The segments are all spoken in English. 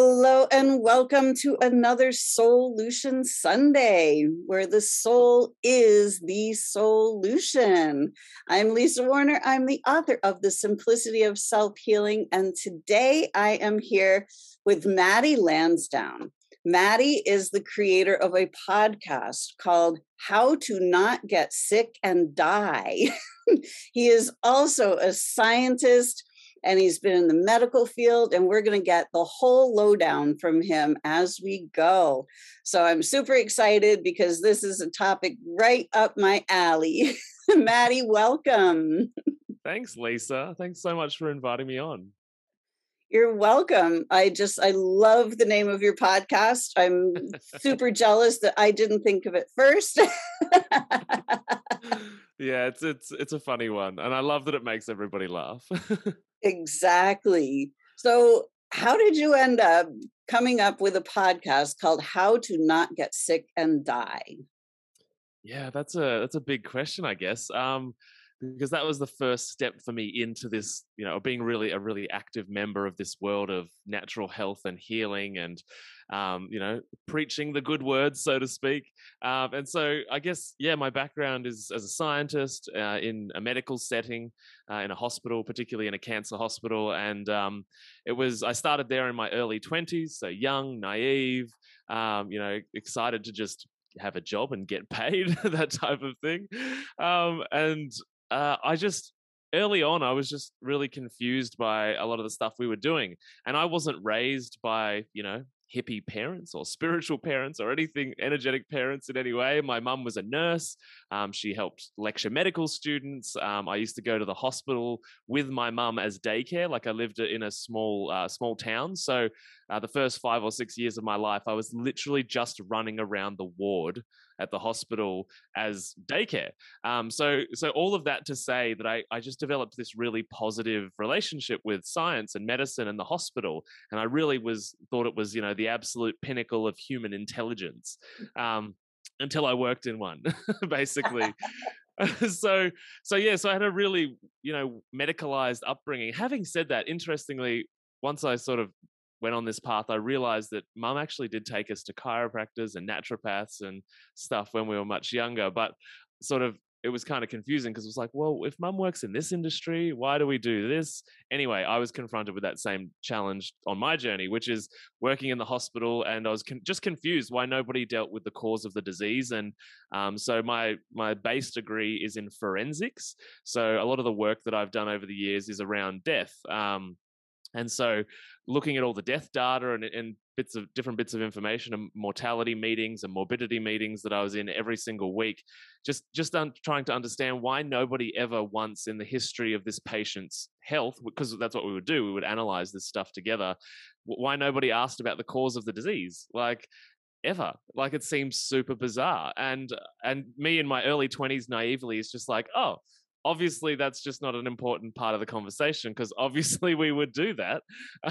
Hello and welcome to another SOULution Sunday, where the soul is the solution. I'm Lisa Warner. I'm the author of The Simplicity of Self Healing, and today I am here with Matty Lansdown. Matty is the creator of a podcast called How to Not Get Sick and Die. he is also a scientist and he's been in the medical field and we're going to get the whole lowdown from him as we go so i'm super excited because this is a topic right up my alley matty welcome thanks lisa thanks so much for inviting me on you're welcome. I just I love the name of your podcast. I'm super jealous that I didn't think of it first. yeah, it's it's it's a funny one and I love that it makes everybody laugh. Exactly. So, how did you end up coming up with a podcast called How to Not Get Sick and Die? Yeah, that's a that's a big question, I guess. Um because that was the first step for me into this you know being really a really active member of this world of natural health and healing and um, you know preaching the good words so to speak um, and so i guess yeah my background is as a scientist uh, in a medical setting uh, in a hospital particularly in a cancer hospital and um, it was i started there in my early 20s so young naive um, you know excited to just have a job and get paid, that type of thing. Um, and uh, I just early on I was just really confused by a lot of the stuff we were doing, and I wasn't raised by you know hippie parents or spiritual parents or anything energetic parents in any way. My mum was a nurse. Um, she helped lecture medical students. Um, I used to go to the hospital with my mum as daycare. Like I lived in a small uh, small town, so uh, the first five or six years of my life, I was literally just running around the ward at the hospital as daycare. Um, so, so all of that to say that I, I just developed this really positive relationship with science and medicine and the hospital, and I really was thought it was you know the absolute pinnacle of human intelligence. Um, until I worked in one, basically. so so yeah so i had a really you know medicalized upbringing having said that interestingly once i sort of went on this path, I realized that mum actually did take us to chiropractors and naturopaths and stuff when we were much younger. But sort of it was kind of confusing because it was like, well, if mum works in this industry, why do we do this? Anyway, I was confronted with that same challenge on my journey, which is working in the hospital, and I was con- just confused why nobody dealt with the cause of the disease. And um, so my my base degree is in forensics. So a lot of the work that I've done over the years is around death. Um, and so looking at all the death data and, and bits of different bits of information and mortality meetings and morbidity meetings that I was in every single week, just just un- trying to understand why nobody ever once in the history of this patient's health, because that's what we would do, we would analyze this stuff together. Why nobody asked about the cause of the disease, like ever like it seems super bizarre and and me in my early 20s naively is just like oh obviously that's just not an important part of the conversation because obviously we would do that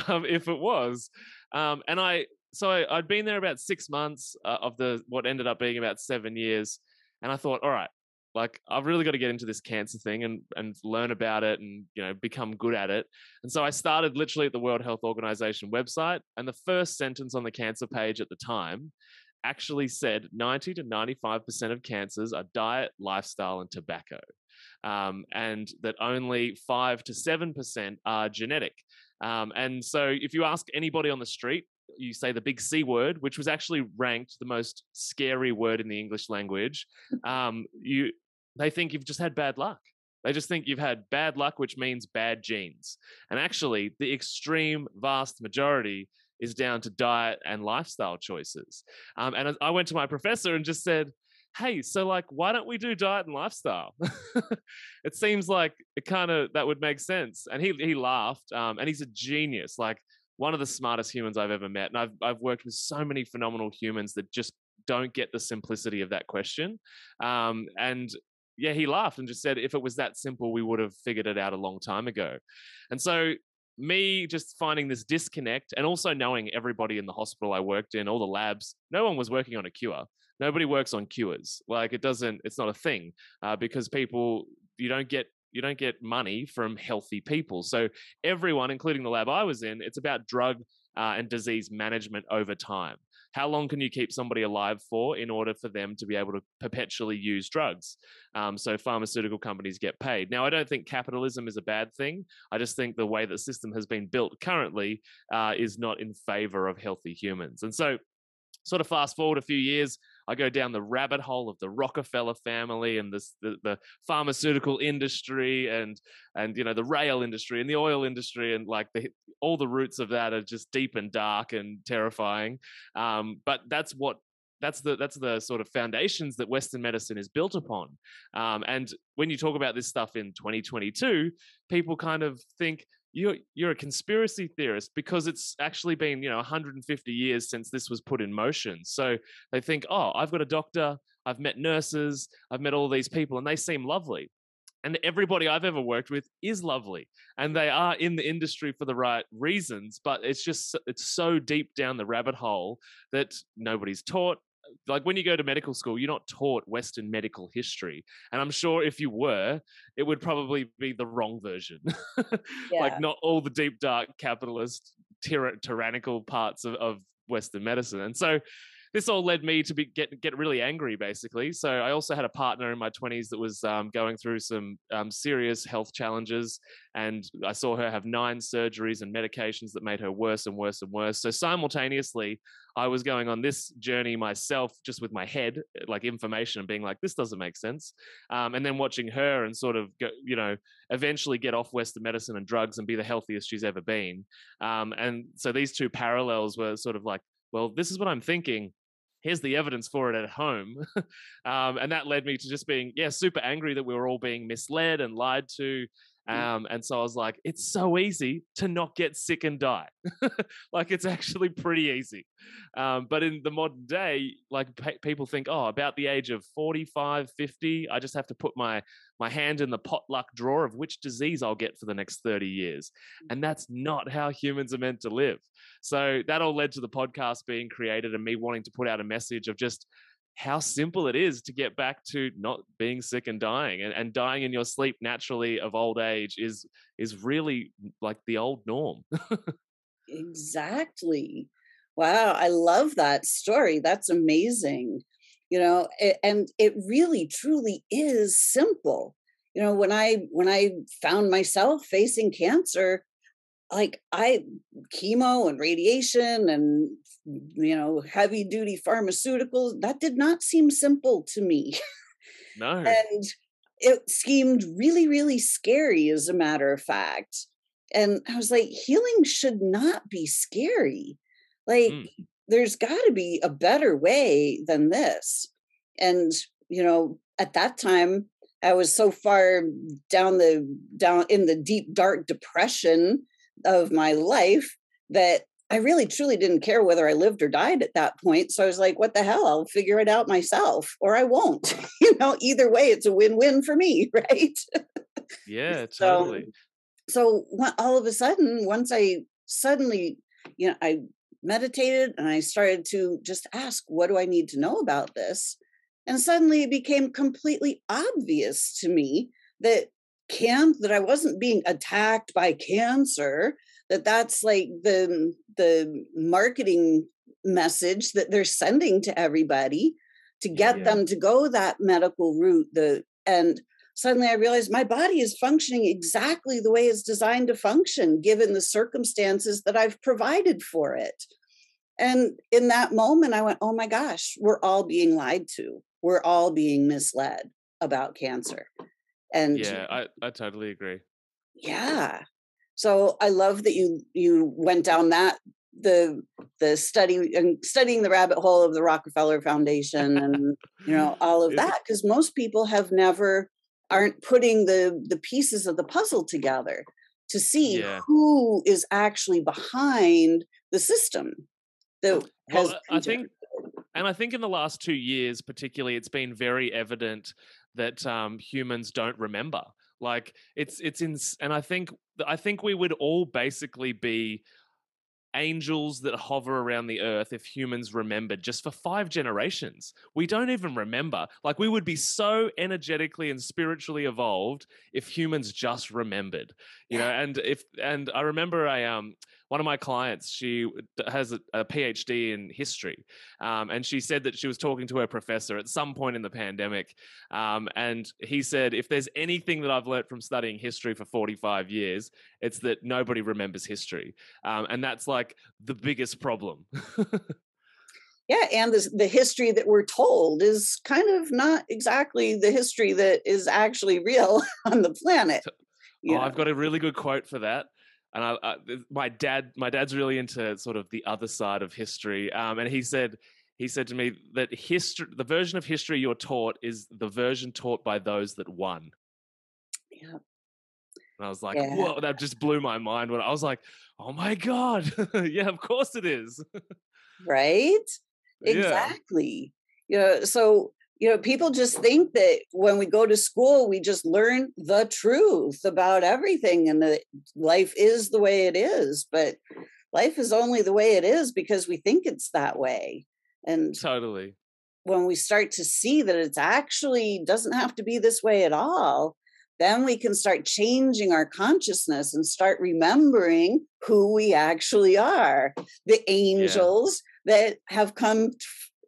um, if it was. Um, and i so I, had been there about six months uh, of the what ended up being about seven years and i thought all right like i've really got to get into this cancer thing and and learn about it and you know become good at it. And so i started literally at the world health organization website and the first sentence on the cancer page at the time actually said 90 to 95% of cancers are diet lifestyle and tobacco um, and that only 5 to 7% are genetic. Um, and so if you ask anybody on the street, you say the big C word, which was actually ranked the most scary word in the English language, um, you they think you've just had bad luck. They just think you've had bad luck, which means bad genes. And actually, the extreme vast majority is down to diet and lifestyle choices. Um, and I went to my professor and just said, hey, so like, why don't we do diet and lifestyle? it seems like it kind of that would make sense. And he he laughed, um, and he's a genius, like one of the smartest humans I've ever met. And I've I've worked with so many phenomenal humans that just don't get the simplicity of that question. Um, and yeah, he laughed and just said, if it was that simple, we would have figured it out a long time ago. And so me just finding this disconnect and also knowing everybody in the hospital I worked in, all the labs, no one was working on a cure. Nobody works on cures. Like it doesn't, it's not a thing uh, because people, you don't get you don't get money from healthy people. So everyone, including the lab I was in, it's about drug uh, and disease management over time. How long can you keep somebody alive for in order for them to be able to perpetually use drugs? Um, so pharmaceutical companies get paid. Now, I don't think capitalism is a bad thing. I just think the way the system has been built currently uh, is not in favor of healthy humans. And so, sort of fast forward a few years, I go down the rabbit hole of the Rockefeller family and this, the, the pharmaceutical industry and and you know the rail industry and the oil industry and like the, all the roots of that are just deep and dark and terrifying. Um, but that's what that's the that's the sort of foundations that Western medicine is built upon. Um, and when you talk about this stuff in 2022, people kind of think you're you're a conspiracy theorist because it's actually been you know 150 years since this was put in motion. So they think, oh, I've got a doctor, I've met nurses, I've met all these people, and they seem lovely. And everybody I've ever worked with is lovely, and they are in the industry for the right reasons. But it's just it's so deep down the rabbit hole that nobody's taught, like when you go to medical school, you're not taught Western medical history. And I'm sure if you were, it would probably be the wrong version. yeah. Like not all the deep, dark capitalist, tyr- tyrannical parts of, of Western medicine. And so this all led me to be, get get really angry, basically. So I also had a partner in my 20s that was um, going through some um, serious health challenges, and I saw her have nine surgeries and medications that made her worse and worse and worse. So simultaneously, I was going on this journey myself, just with my head, like information, and being like, "This doesn't make sense," um, and then watching her and sort of, go, you know, eventually get off Western medicine and drugs and be the healthiest she's ever been. Um, and so these two parallels were sort of like well, this is what I'm thinking. Here's the evidence for it at home. um, and that led me to just being, yeah, super angry that we were all being misled and lied to. Um, and so I was like, it's so easy to not get sick and die. like it's actually pretty easy. Um, but in the modern day, like pe- people think, oh, about the age of 45, 50, I just have to put my, my hand in the potluck drawer of which disease I'll get for the next 30 years. Mm. And that's not how humans are meant to live. So that all led to the podcast being created and me wanting to put out a message of just how simple it is to get back to not being sick and dying and, and dying in your sleep naturally of old age is is really mm, like the old norm. Exactly. Wow i love that story that's amazing you know and it really truly is simple. You know when i when i found myself facing cancer like I chemo and radiation and you know heavy duty pharmaceuticals that did not seem simple to me. No. and it seemed really really scary as a matter of fact. And I was like healing should not be scary. Like mm. there's got to be a better way than this. And you know at that time I was so far down the down in the deep dark depression of my life that I really truly didn't care whether I lived or died at that point. So I was like, what the hell? I'll figure it out myself or I won't. you know, either way, it's a win win for me, right? Yeah, totally. So, so all of a sudden, once I suddenly, you know, I meditated and I started to just ask, what do I need to know about this? And suddenly it became completely obvious to me that can that I wasn't being attacked by cancer, that that's like the the marketing message that they're sending to everybody to get yeah. them to go that medical route the and suddenly i realized my body is functioning exactly the way it's designed to function given the circumstances that i've provided for it. And in that moment i went oh my gosh we're all being lied to. We're all being misled about cancer And yeah, I, I totally agree. Yeah. So I love that you you went down that the the study and studying the rabbit hole of the Rockefeller Foundation and you know all of that because most people have never aren't putting the the pieces of the puzzle together to see yeah. who is actually behind the system that oh, has I think and I think in the last 2 years particularly it's been very evident that um, humans don't remember like it's it's in and I think I think we would all basically be angels that hover around the earth if humans remembered just for five generations. We don't even remember. Like we would be so energetically and spiritually evolved if humans just remembered. You know, and if and I remember I um one of my clients, she has a, a PhD in history, um, and she said that she was talking to her professor at some point in the pandemic, um, and he said, "If there's anything that I've learned from studying history for 45 years, it's that nobody remembers history, um, and that's like the biggest problem." yeah and the, the history that we're told is kind of not exactly the history that is actually real on the planet oh, i've got a really good quote for that and I, I, my dad, my dad's really into sort of the other side of history. Um, and he said, he said to me that history, the version of history you're taught is the version taught by those that won. Yeah. And I was like, yeah. whoa, that just blew my mind. When I was like, oh my god, yeah, of course it is. right. Exactly. Yeah. You know, so you know people just think that when we go to school we just learn the truth about everything and that life is the way it is but life is only the way it is because we think it's that way and totally when we start to see that it's actually doesn't have to be this way at all then we can start changing our consciousness and start remembering who we actually are the angels yeah. that have come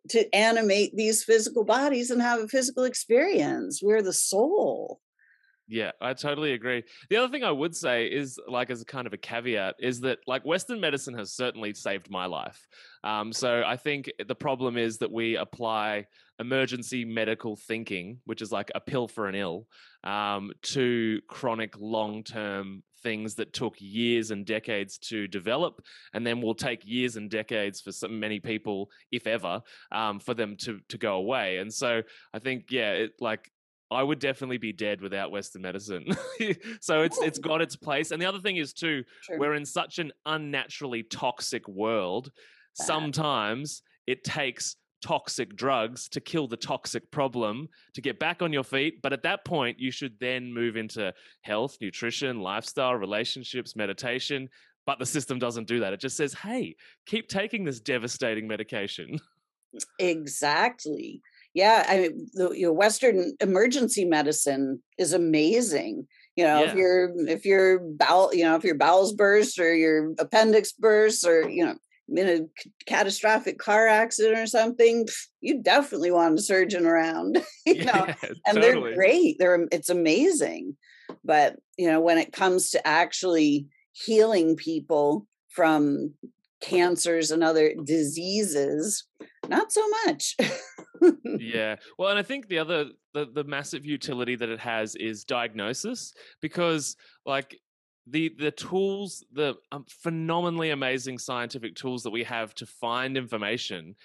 to animate these physical bodies and have a physical experience. We're the soul. Yeah, I totally agree. The other thing I would say is, like, as a kind of a caveat, is that, like, Western medicine has certainly saved my life. Um, so I think the problem is that we apply emergency medical thinking, which is like a pill for an ill, um, to chronic long term things that took years and decades to develop, and then will take years and decades for so many people, if ever, um, for them to to go away. And so I think, yeah, it like I would definitely be dead without Western medicine. so it's it's got its place. And the other thing is too, sure. we're in such an unnaturally toxic world. Bad. Sometimes it takes toxic drugs to kill the toxic problem to get back on your feet. But at that point, you should then move into health, nutrition, lifestyle, relationships, meditation. But the system doesn't do that. It just says, hey, keep taking this devastating medication. Exactly. Yeah, I mean, the you know, Western emergency medicine is amazing. You know, yeah. if your if your bowel, you know, if your bowels burst or your appendix bursts or you know, in a catastrophic car accident or something, you definitely want a surgeon around. you know, yeah, and totally. they're great. They're it's amazing. But you know, when it comes to actually healing people from cancers and other diseases, not so much. yeah. Well, and I think the other the, the massive utility that it has is diagnosis because like the the tools, the um, phenomenally amazing scientific tools that we have to find information.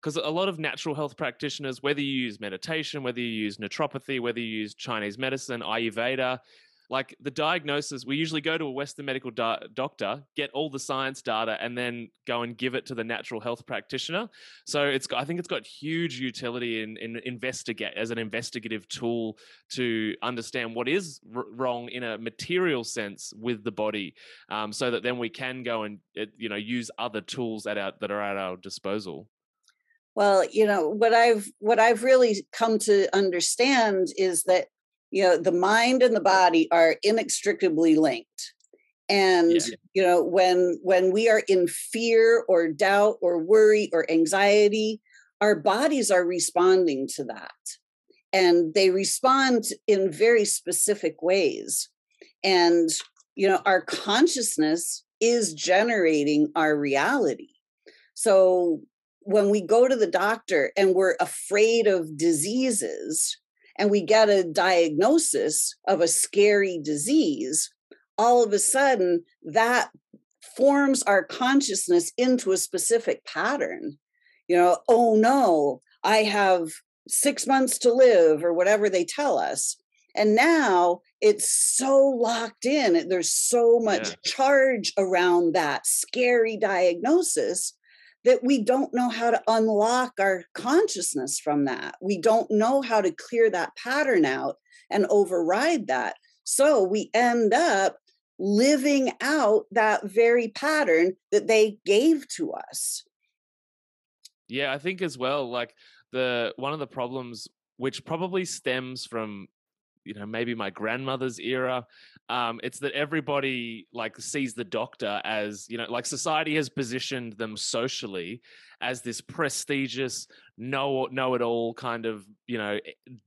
Because a lot of natural health practitioners, whether you use meditation, whether you use naturopathy, whether you use Chinese medicine, Ayurveda, like the diagnosis we usually go to a western medical do- doctor get all the science data and then go and give it to the natural health practitioner. So it's i think it's got huge utility in, in investigate as an investigative tool to understand what is r- wrong in a material sense with the body um, so that then we can go and you know use other tools at our, that are at our disposal. Well you know what i've what i've really come to understand is that you know the mind and the body are inextricably linked. And yeah. you know when when we are in fear or doubt or worry or anxiety our bodies are responding to that. And they respond in very specific ways. And you know our consciousness is generating our reality. So when we go to the doctor and we're afraid of diseases and we get a diagnosis of a scary disease, all of a sudden that forms our consciousness into a specific pattern. You know, oh no, I have six months to live, or whatever they tell us. And now it's so locked in. There's so much yeah. charge around that scary diagnosis that we don't know how to unlock our consciousness from that. We don't know how to clear that pattern out and override that. So we end up living out that very pattern that they gave to us. Yeah, I think as well, like the one of the problems which probably stems from you know maybe my grandmother's era um, it's that everybody like sees the doctor as you know like society has positioned them socially as this prestigious know know it all kind of you know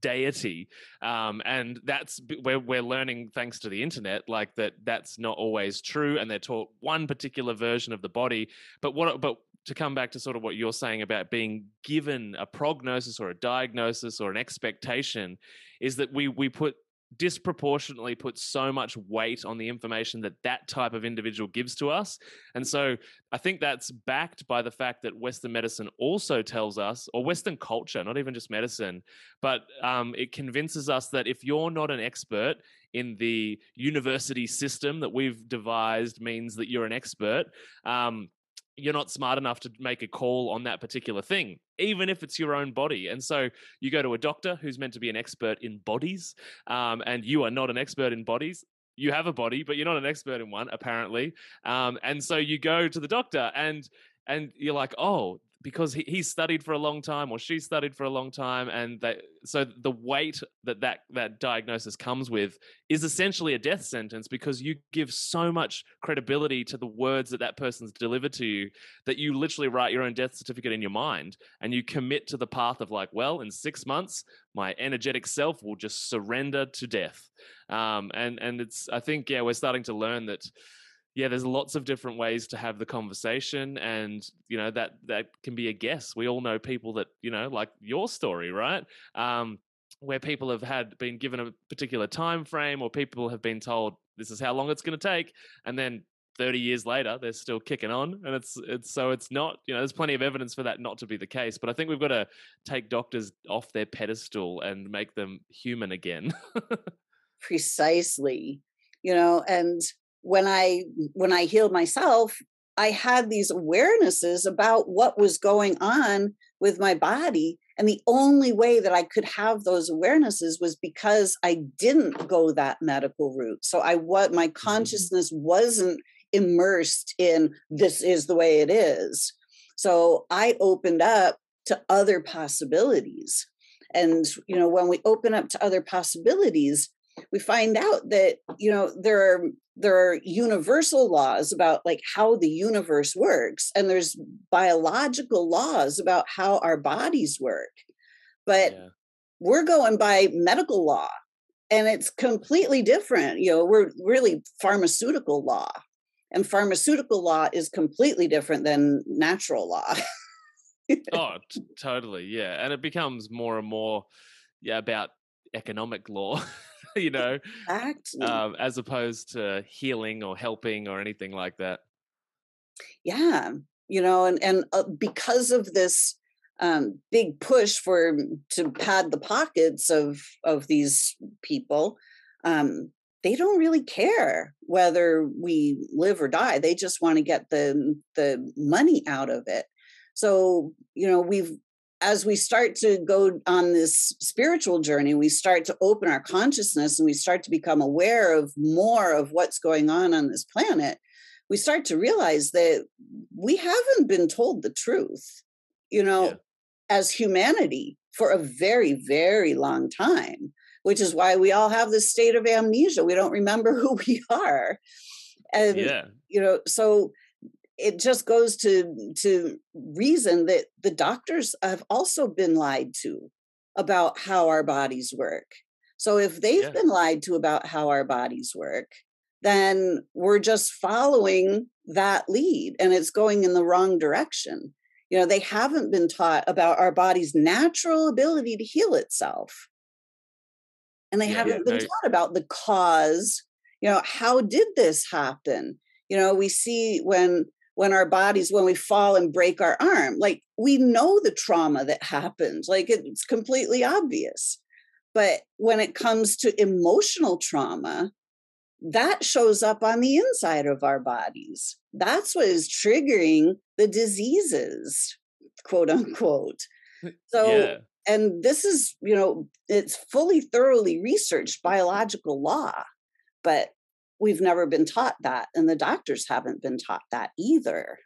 deity um, and that's we're, we're learning thanks to the internet like that that's not always true and they're taught one particular version of the body but what but to come back to sort of what you're saying about being given a prognosis or a diagnosis or an expectation is that we we put disproportionately put so much weight on the information that that type of individual gives to us. And so I think that's backed by the fact that Western medicine also tells us, or Western culture, not even just medicine, but um, it convinces us that if you're not an expert in the university system that we've devised, means that you're an expert. Um, you're not smart enough to make a call on that particular thing, even if it's your own body. And so you go to a doctor who's meant to be an expert in bodies, um, and you are not an expert in bodies. You have a body, but you're not an expert in one, apparently. Um, and so you go to the doctor, and and you're like, oh, because he, he's studied for a long time or she studied for a long time and that so the weight that, that that diagnosis comes with is essentially a death sentence because you give so much credibility to the words that that person's delivered to you that you literally write your own death certificate in your mind and you commit to the path of like well in six months my energetic self will just surrender to death. Um, and and it's i think yeah we're starting to learn that yeah, there's lots of different ways to have the conversation, and you know that that can be a guess. We all know people that you know, like your story, right? Um, where people have had been given a particular time frame, or people have been told this is how long it's going to take, and then 30 years later they're still kicking on and it's it's so it's not you know there's plenty of evidence for that not to be the case but i think we've got to take doctors off their pedestal and make them human again precisely you know and when I when I healed myself, I had these awarenesses about what was going on with my body. And the only way that I could have those awarenesses was because I didn't go that medical route. So I what my mm-hmm. consciousness wasn't immersed in this is the way it is. So I opened up to other possibilities. And you know, when we open up to other possibilities, we find out that you know there are there are universal laws about like how the universe works and there's biological laws about how our bodies work but yeah. we're going by medical law and it's completely different you know we're really pharmaceutical law and pharmaceutical law is completely different than natural law oh t- totally yeah and it becomes more and more yeah about economic law you know, um, as opposed to healing or helping or anything like that. Yeah, you know, and and uh, because of this um, big push for to pad the pockets of of these people, um, they don't really care whether we live or die. They just want to get the the money out of it. So you know, we've as we start to go on this spiritual journey, we start to open our consciousness and we start to become aware of more of what's going on on this planet. We start to realize that we haven't been told the truth, you know, yeah. as humanity for a very, very long time, which is why we all have this state of amnesia. We don't remember who we are. And, yeah. you know, so it just goes to to reason that the doctors have also been lied to about how our bodies work so if they've yeah. been lied to about how our bodies work then we're just following that lead and it's going in the wrong direction you know they haven't been taught about our body's natural ability to heal itself and they Yeah, haven't been no. taught about the cause you know how did this happen you know we see when when our bodies when we fall and break our arm like we know the trauma that happens like it's completely obvious. But when it comes to emotional trauma that shows up on the inside of our bodies. That's what is triggering the diseases quote unquote. So yeah. and this is you know it's fully thoroughly researched biological law but we've never been taught that and the doctors haven't been taught that either.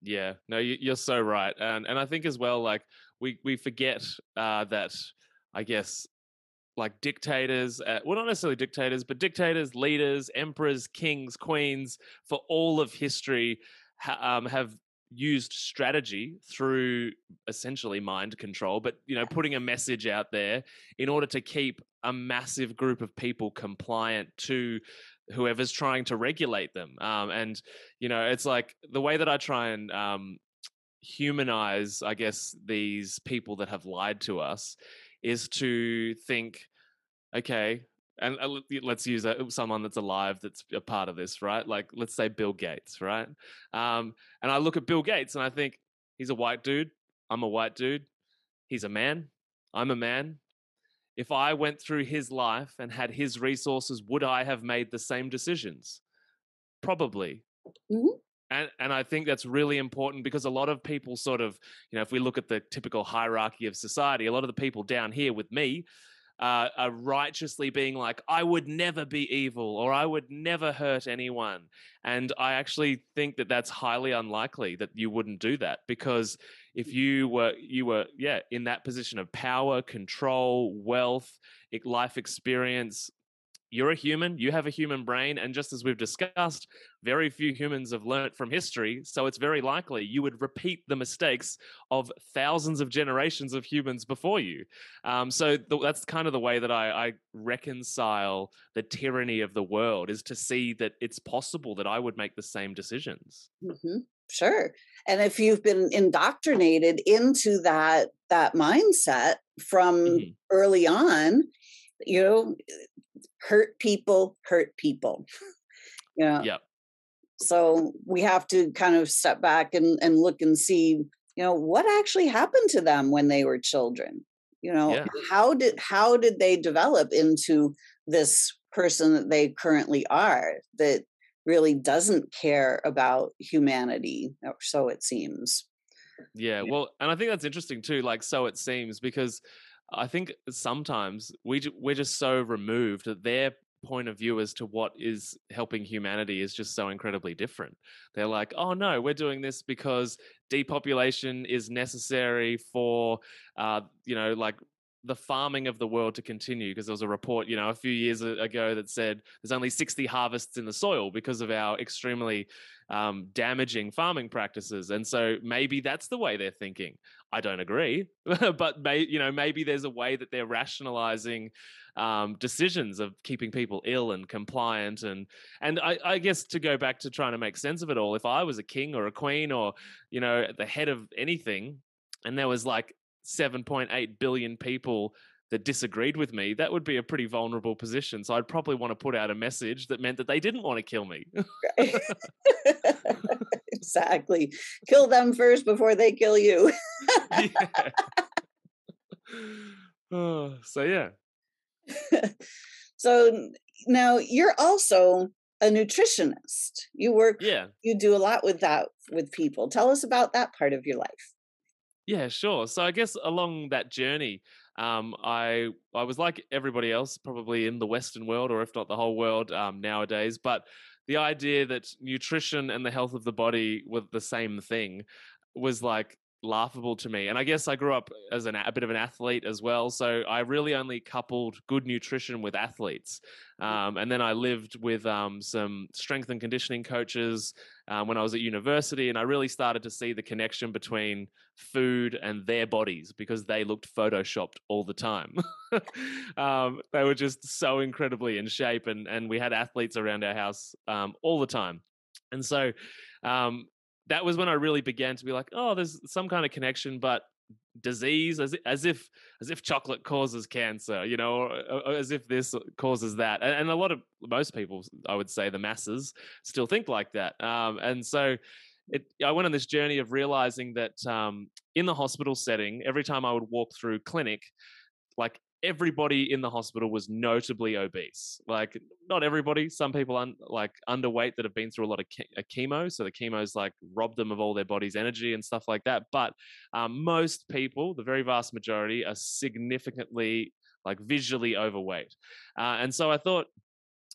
Yeah, no, you, you're so right, and and I think as well, like we we forget uh, that I guess like dictators, uh, well, not necessarily dictators, but dictators, leaders, emperors, kings, queens, for all of history, ha- um, have used strategy through essentially mind control, but you know, putting a message out there in order to keep a massive group of people compliant to whoever's trying to regulate them. Um, and you know, it's like the way that I try and um, humanize, I guess, these people that have lied to us is to think, okay, and uh, let- let's use a, someone that's alive that's a part of this, right? Like, let's say Bill Gates, right? Um, and I look at Bill Gates and I think he's a white dude. I'm a white dude. He's a man. I'm a man. If I went through his life and had his resources, would I have made the same decisions? Probably. Mhm. And and I think that's really important because a lot of people sort of, you know, if we look at the typical hierarchy of society, a lot of the people down here with me uh, are righteously being like, I would never be evil or I would never hurt anyone. And I actually think that that's highly unlikely that you wouldn't do that because if you were you were yeah in that position of power, control, wealth, life experience, you're a human, you have a human brain, and just as we've discussed, very few humans have learnt from history. So it's very likely you would repeat the mistakes of thousands of generations of humans before you. Um, so th- that's kind of the way that I, I reconcile the tyranny of the world is to see that it's possible that I would make the same decisions. Mhm. Sure. And if you've been indoctrinated into that that mindset from Mhm. early on, you know, hurt people hurt people. yeah. Yep. so we have to kind of step back and, and look and see, you know, what actually happened to them when they were children. You know, Yeah. how did how did they develop into this person that they currently are that really doesn't care about humanity, or so it seems. Yeah, Yeah. well, and I think that's interesting too. Like, so it seems because I think sometimes we we're just so removed that their point of view as to what is helping humanity is just so incredibly different. They're like, oh no, we're doing this because depopulation is necessary for, uh, you know, like the farming of the world to continue because there was a report you know a few years ago that said there's only 60 harvests in the soil because of our extremely um, damaging farming practices and so maybe that's the way they're thinking i don't agree but may, you know maybe there's a way that they're rationalizing um, decisions of keeping people ill and compliant and and I, I guess to go back to trying to make sense of it all if i was a king or a queen or you know the head of anything and there was like 7.8 billion people that disagreed with me, that would be a pretty vulnerable position. So I'd probably want to put out a message that meant that they didn't want to kill me. exactly. Kill them first before they kill you. yeah. Oh, so yeah. so now you're also a nutritionist. You work Yeah. you do a lot with that with people. Tell us about that part of your life. Yeah, sure. So I guess along that journey, um, I I was like everybody else, probably in the Western world, or if not the whole world um, nowadays. But the idea that nutrition and the health of the body were the same thing was like laughable to me. And I guess I grew up as an, a bit of an athlete as well, so I really only coupled good nutrition with athletes. Um, and then I lived with um, some strength and conditioning coaches um, when I was at university, and I really started to see the connection between food and their bodies because they looked photoshopped all the time. um, they were just so incredibly in shape, and and we had athletes around our house um, all the time, and so um, that was when I really began to be like, oh, there's some kind of connection, but disease as as if as if chocolate causes cancer you know as if this causes that and, and, a lot of most people i would say the masses still think like that um, and so it, I went on this journey of realizing that um, in the hospital setting, every time I would walk through clinic, like everybody in the hospital was notably obese. Like not everybody, some people un, like underweight that have been through a lot of ke- chemo, so the chemo's like robbed them of all their body's energy and stuff like that. But um, most people, the very vast majority, are significantly like visually overweight. Uh, and so I thought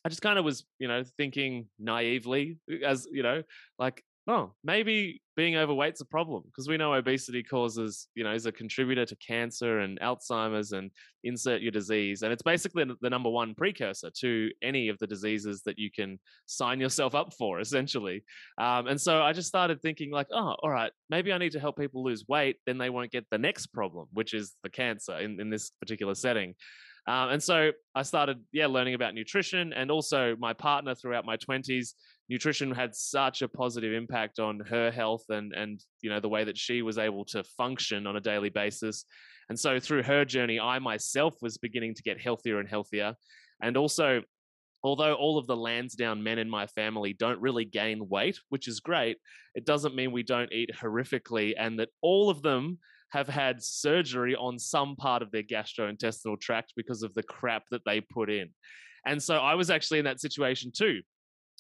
I just kind of was, you know, thinking naively, as you know, like oh, maybe being overweight's a problem because we know obesity causes, you know, is a contributor to cancer and Alzheimer's and insert your disease. And it's basically the number one precursor to any of the diseases that you can sign yourself up for, essentially. Um, and so I just started thinking, like, oh, all right, maybe I need to help people lose weight. Then they won't get the next problem, which is the cancer in, in this particular setting. Um, and so I started, yeah, learning about nutrition and also my partner throughout my 20s nutrition had such a positive impact on her health and and you know the way that she was able to function on a daily basis. And so through her journey i myself was beginning to get healthier and healthier. And also although all of the Lansdown men in my family don't really gain weight which is great it doesn't mean we don't eat horrifically and that all of them have had surgery on some part of their gastrointestinal tract because of the crap that they put in. And so I was actually in that situation too.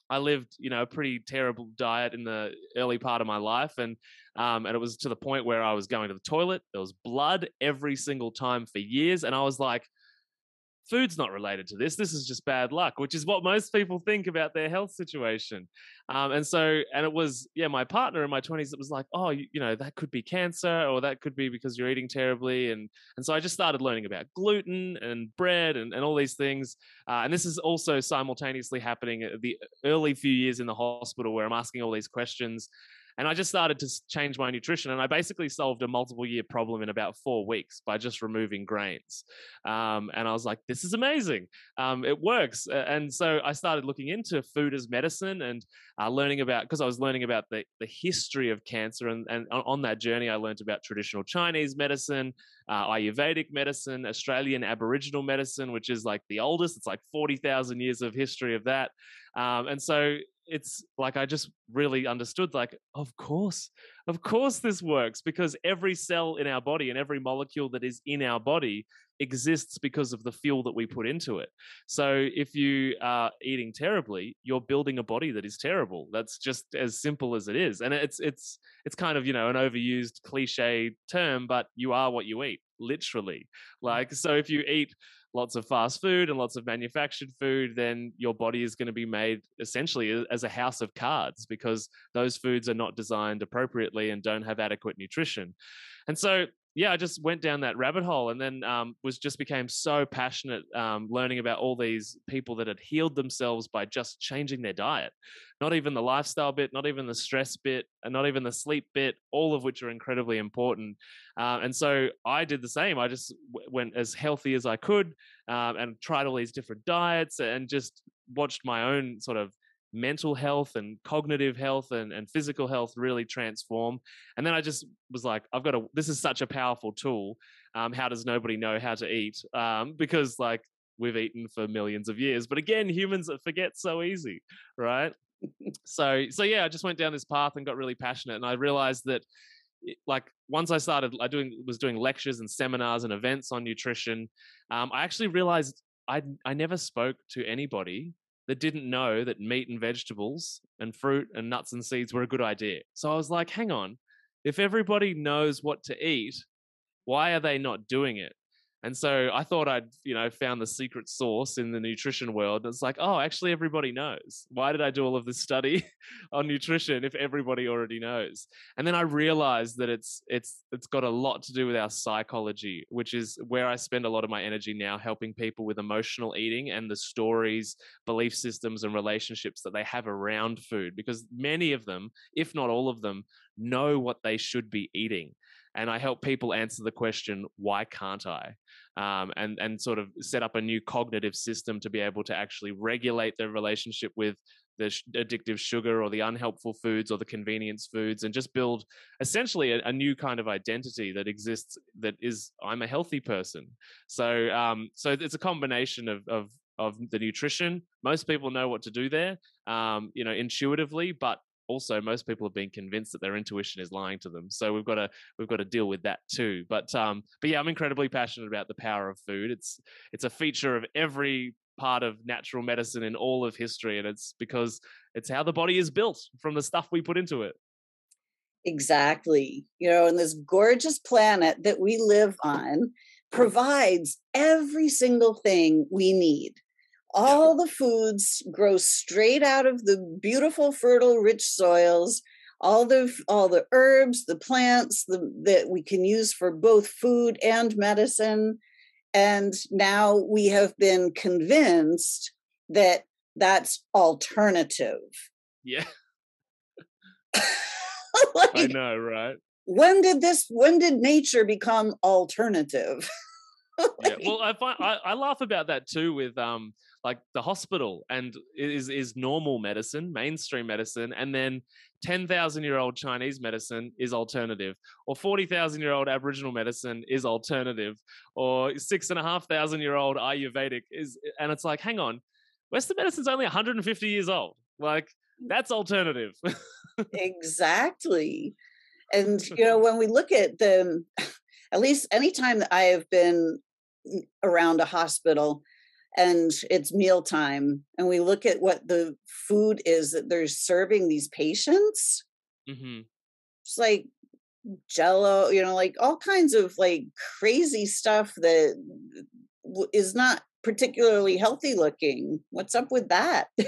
I lived, you know, a pretty terrible diet in the early part of my life, and um, and it was to the point where I was going to the toilet. There was blood every single time for years, and I was like, food's not related to this. This is just bad luck, which is what most people think about their health situation. Um, and so, and it was, yeah, my partner in my 20s, it was like, oh, you, you, know, that could be cancer or that could be because you're eating terribly. And, and so I just started learning about gluten and bread and, and all these things. Uh, and this is also simultaneously happening at the early few years in the hospital where I'm asking all these questions. And I just started to change my nutrition, and I basically solved a multiple year problem in about four weeks by just removing grains. Um, and I was like, this is amazing. Um, it works. And so I started looking into food as medicine and uh, learning about, because I was learning about the, the history of cancer. And, and on that journey, I learned about traditional Chinese medicine, uh, Ayurvedic medicine, Australian Aboriginal medicine, which is like the oldest. It's like 40,000 years of history of that. Um, and so it's like I just really understood, like, of course, of course this works because every cell in our body and every molecule that is in our body exists because of the fuel that we put into it. So if you are eating terribly, you're building a body that is terrible. That's just as simple as it is. And it's it's it's kind of, you know, an overused cliche term, but you are what you eat, literally. Mm. Like so if you eat lots of fast food and lots of manufactured food, then your body is going to be made essentially as a house of cards because those foods are not designed appropriately and don't have adequate nutrition. And so yeah, I just went down that rabbit hole and then um, was just became so passionate um, learning about all these people that had healed themselves by just changing their diet. Not even the lifestyle bit, not even the stress bit, and not even the sleep bit, all of which are incredibly important. Uh, and so I did the same. I just w- went as healthy as I could um, and tried all these different diets and just watched my own sort of mental health and cognitive health and, and physical health really transform. And then I just was like, I've got to, this is such a powerful tool. Um, how does nobody know how to eat? Um, because like we've eaten for millions of years. But again, humans forget so easy, right? so, so yeah, I just went down this path and got really passionate. And I realized that like once I started, I doing was doing lectures and seminars and events on nutrition. Um, I actually realized I I never spoke to anybody that didn't know that meat and vegetables and fruit and nuts and seeds were a good idea. So I was like, hang on, if everybody knows what to eat, why are they not doing it? And so I thought I'd, you know, found the secret sauce in the nutrition world. It's like, oh, actually, everybody knows. Why did I do all of this study on nutrition if everybody already knows? And then I realized that it's it's it's got a lot to do with our psychology, which is where I spend a lot of my energy now, helping people with emotional eating and the stories, belief systems, and relationships that they have around food. Because many of them, if not all of them, know what they should be eating and I help people answer the question, why can't I? Um, and and sort of set up a new cognitive system to be able to actually regulate their relationship with the sh- addictive sugar or the unhelpful foods or the convenience foods and just build essentially a, a, new kind of identity that exists that is i'm a healthy person so um so it's a combination of of of the nutrition most people know what to do there um you know intuitively but also most people have been convinced that their intuition is lying to them so we've got to we've got to deal with that too but um but yeah i'm incredibly passionate about the power of food it's it's a feature of every part of natural medicine in all of history and it's because it's how the body is built from the stuff we put into it. Exactly you know and this gorgeous planet that we live on provides every single thing we need all the foods grow straight out of the beautiful fertile rich soils all the all the herbs the plants the, that we can use for both food and medicine and now we have been convinced that that's alternative. Yeah. like, I know, right? When did this, when did nature become alternative? yeah. Well, I find I, I laugh about that too with um like the hospital and is is normal medicine, mainstream medicine, and then 10,000 year old Chinese medicine is alternative, or 40,000 year old Aboriginal medicine is alternative, or six and a half thousand year old Ayurvedic is, and it's like, hang on, Western medicine's only 150 years old. Like, mm. that's alternative. exactly. And, you know, when we look at the, at least anytime that I have been mm, around a hospital, and it's mealtime and we look at what the food is that they're serving these patients. Mm-hmm. it's like jello you know like all kinds of like crazy stuff that is not particularly healthy looking. What's up with that?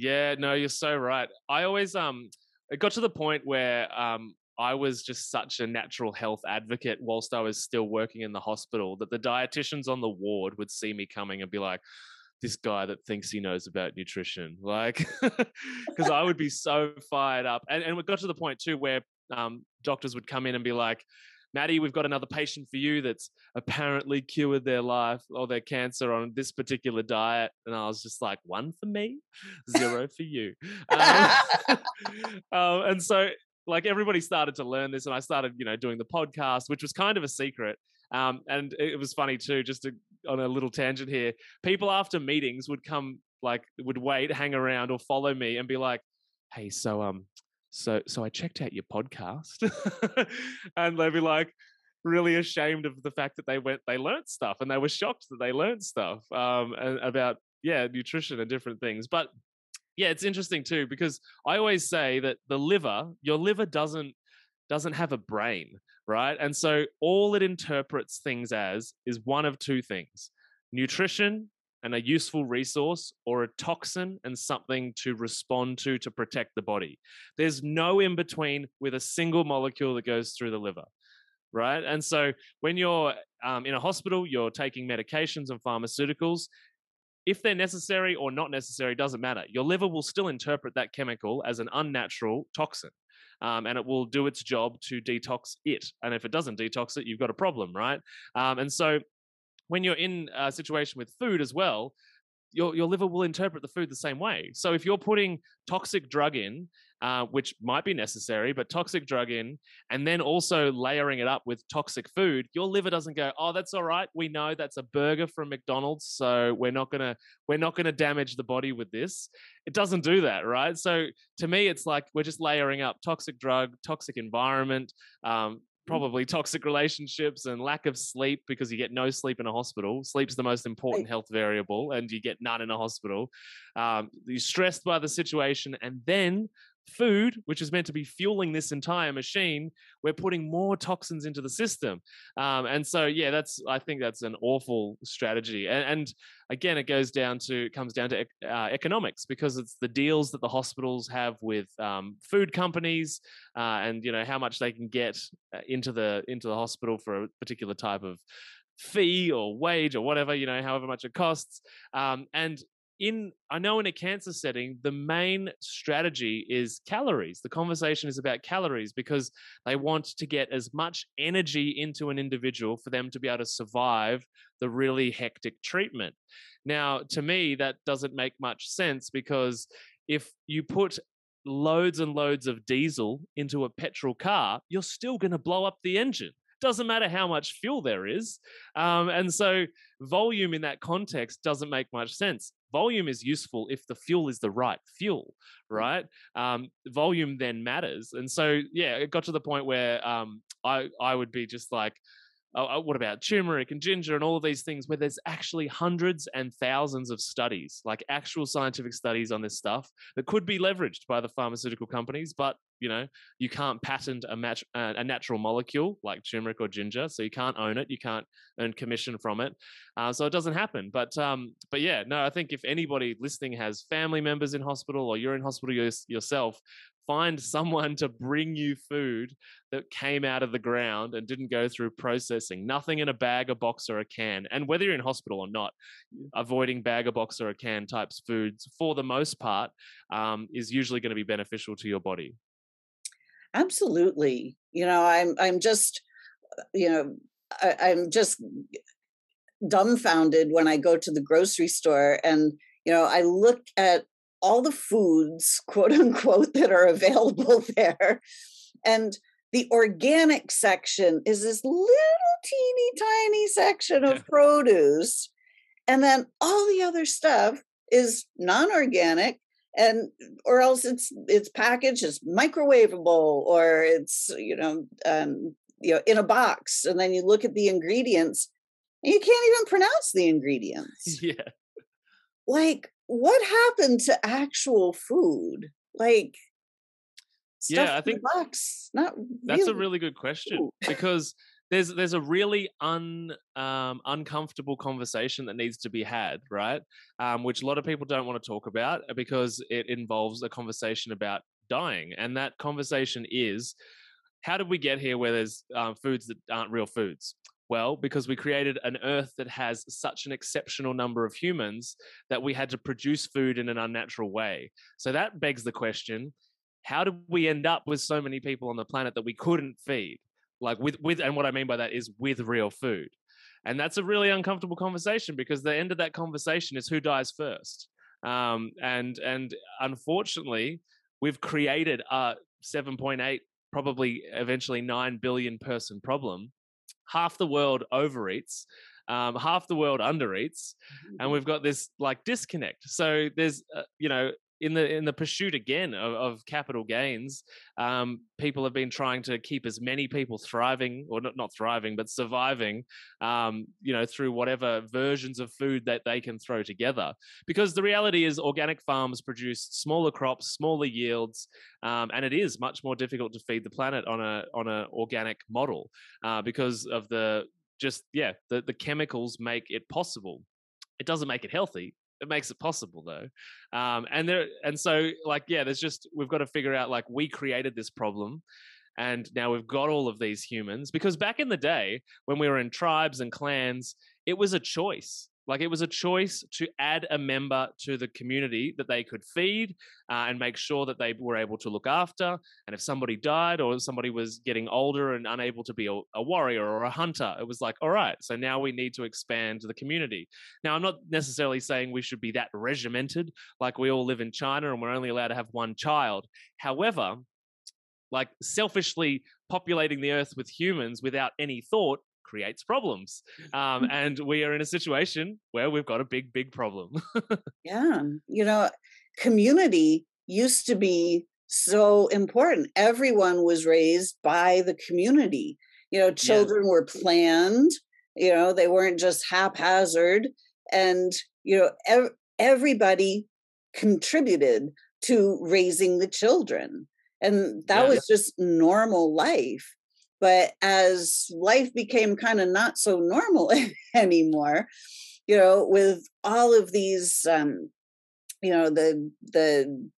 Yeah no you're so right. I always um it got to the point where um I was just such a natural health advocate whilst I was still working in the hospital that the dietitians on the ward would see me coming and be like, this guy that thinks he knows about nutrition. Like, because I would be so fired up. And, and it got to the point too where um, doctors would come in and be like, Matty, we've got another patient for you that's apparently cured their life or their cancer on this particular diet. And I was just like, one for me, zero for you. Um, um, and so like everybody started to learn this and i started you know doing the podcast which was kind of a secret. Um, and it was funny too just to, on a little tangent here people after meetings would come like would wait hang around or follow me and be like hey so um so so i checked out your podcast. And they'd be like really ashamed of the fact that they went they learned stuff and they were shocked that they learned stuff um about yeah nutrition and different things. But yeah, it's interesting too because I always say that the liver, your liver doesn't doesn't have a brain, right? And so all it interprets things as is one of two things: nutrition and a useful resource or a toxin and something to respond to to protect the body. There's no in between with a single molecule that goes through the liver right? And so when you're um, in a hospital, you're taking medications and pharmaceuticals if they're necessary or not necessary, doesn't matter. Your liver will still interpret that chemical as an unnatural toxin. Um, and it will do its job to detox it. And if it doesn't detox it, you've got a problem, right? Um, and so when you're in a situation with food as well, your, your liver will interpret the food the same way. So if you're putting toxic drug in, uh, which might be necessary, but toxic drug in, and then also layering it up with toxic food, your liver doesn't go, oh, that's all right. We know that's a burger from McDonald's, so we're not gonna we're not gonna damage the body with this. It doesn't do that, right? So to me, it's like we're just layering up toxic drug, toxic environment, um, probably toxic relationships and lack of sleep because you get no sleep in a hospital. Sleep's the most important health variable, and you get none in a hospital. Um, you're stressed by the situation, and then food, which is meant to be fueling this entire machine, we're putting more toxins into the system. Um, and so, yeah, that's I think that's an awful strategy. And, and again, it goes down to comes down to uh, economics because it's the deals that the hospitals have with um, food companies, uh, and you know how much they can get uh, into the into the hospital for a particular type of fee or wage or whatever you know however much it costs um, and in I know in a cancer setting, the main strategy is calories. The conversation is about calories because they want to get as much energy into an individual for them to be able to survive the really hectic treatment. Now, to me, that doesn't make much sense because if you put loads and loads of diesel into a petrol car, you're still going to blow up the engine. Doesn't matter how much fuel there is. Um, and so, volume in that context doesn't make much sense. Volume is useful if the fuel is the right fuel, mm. right? Um, volume then matters. And so, yeah, it got to the point where um, I, I would be just like, uh, what about turmeric and ginger and all of these things where there's actually hundreds and thousands of studies like actual scientific studies on this stuff that could be leveraged by the pharmaceutical companies but you know you can't patent a match uh, a natural molecule like turmeric or ginger so you can't own it you can't earn commission from it uh, so it doesn't happen but um but yeah no i think if anybody listening has family members in hospital or you're in hospital yourself find someone to bring you food that came out of the ground and didn't go through processing. Nothing in a bag, a box, or a can. And whether you're in hospital or not, avoiding bag, a box, or a can types foods for the most part um, is usually going to be beneficial to your body. Absolutely. You know, I'm I'm just uh, you know I, I'm just dumbfounded when I go to the grocery store and you know I look at all the foods, quote unquote, that are available there. And the organic section is this little teeny tiny section of produce. And then all the other stuff is non-organic and or else it's it's packaged as microwavable or it's you know um, you know in a box and then you look at the ingredients and you can't even pronounce the ingredients yeah like what happened to actual food? Like, yeah, I think box. Not that's a really good question because there's there's a really un um, uncomfortable conversation that needs to be had, right? Um, which a lot of people don't want to talk about uh, because it involves a conversation about dying, and that conversation is how did we get here where there's um, foods that aren't real foods? Well, because we created an earth that has such an exceptional number of humans that we had to produce food in an unnatural way. So that begs the question how did we end up with so many people on the planet that we couldn't feed? Like, with, with, and what I mean by that is with real food. And that's a really uncomfortable conversation because the end of that conversation is who dies first. Um, and, and unfortunately, we've created a 7.8, probably eventually 9 billion person problem half the world overeats um, half the world undereats and mm-hmm. we've got this like disconnect so there's uh, you know in the in the pursuit again of, of capital gains, um, people have been trying to keep as many people thriving, or not not thriving, but surviving, um, you know, through whatever versions of food that they can throw together. Because the reality is, organic farms produce smaller crops, smaller yields, um, and it is much more difficult to feed the planet on a on an organic model uh, because of the just yeah the the chemicals make it possible. It doesn't make it healthy, it makes it possible though. Um, and there and so like yeah there's just we've got to figure out like we created this problem and now we've got all of these humans because back in the day when we were in tribes and clans it was a choice like it was a choice to add a member to the community that they could feed uh, and make sure that they were able to look after. And if somebody died or somebody was getting older and unable to be a, a warrior or a hunter, it was like, all right, so now we need to expand the community. Now, I'm not necessarily saying we should be that regimented, like we all live in China and we're only allowed to have one child. However, like selfishly populating the earth with humans without any thought creates problems. Um, mm. and we are in a situation where we've got a big, big problem. yeah. You know, community used to be so important. Everyone was raised by the community. You know, children yeah. were planned, you know, they weren't just haphazard. And, you know, ev- everybody contributed to raising the children. And that yeah, was yeah. just normal life. But as life became kind of not so normal anymore, you know, with all of these, um, you know, the the